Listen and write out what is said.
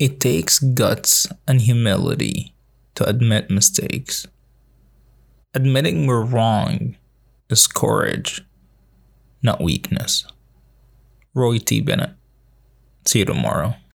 It takes guts and humility to admit mistakes. Admitting we're wrong is courage, not weakness. Roy T. Bennett. See you tomorrow.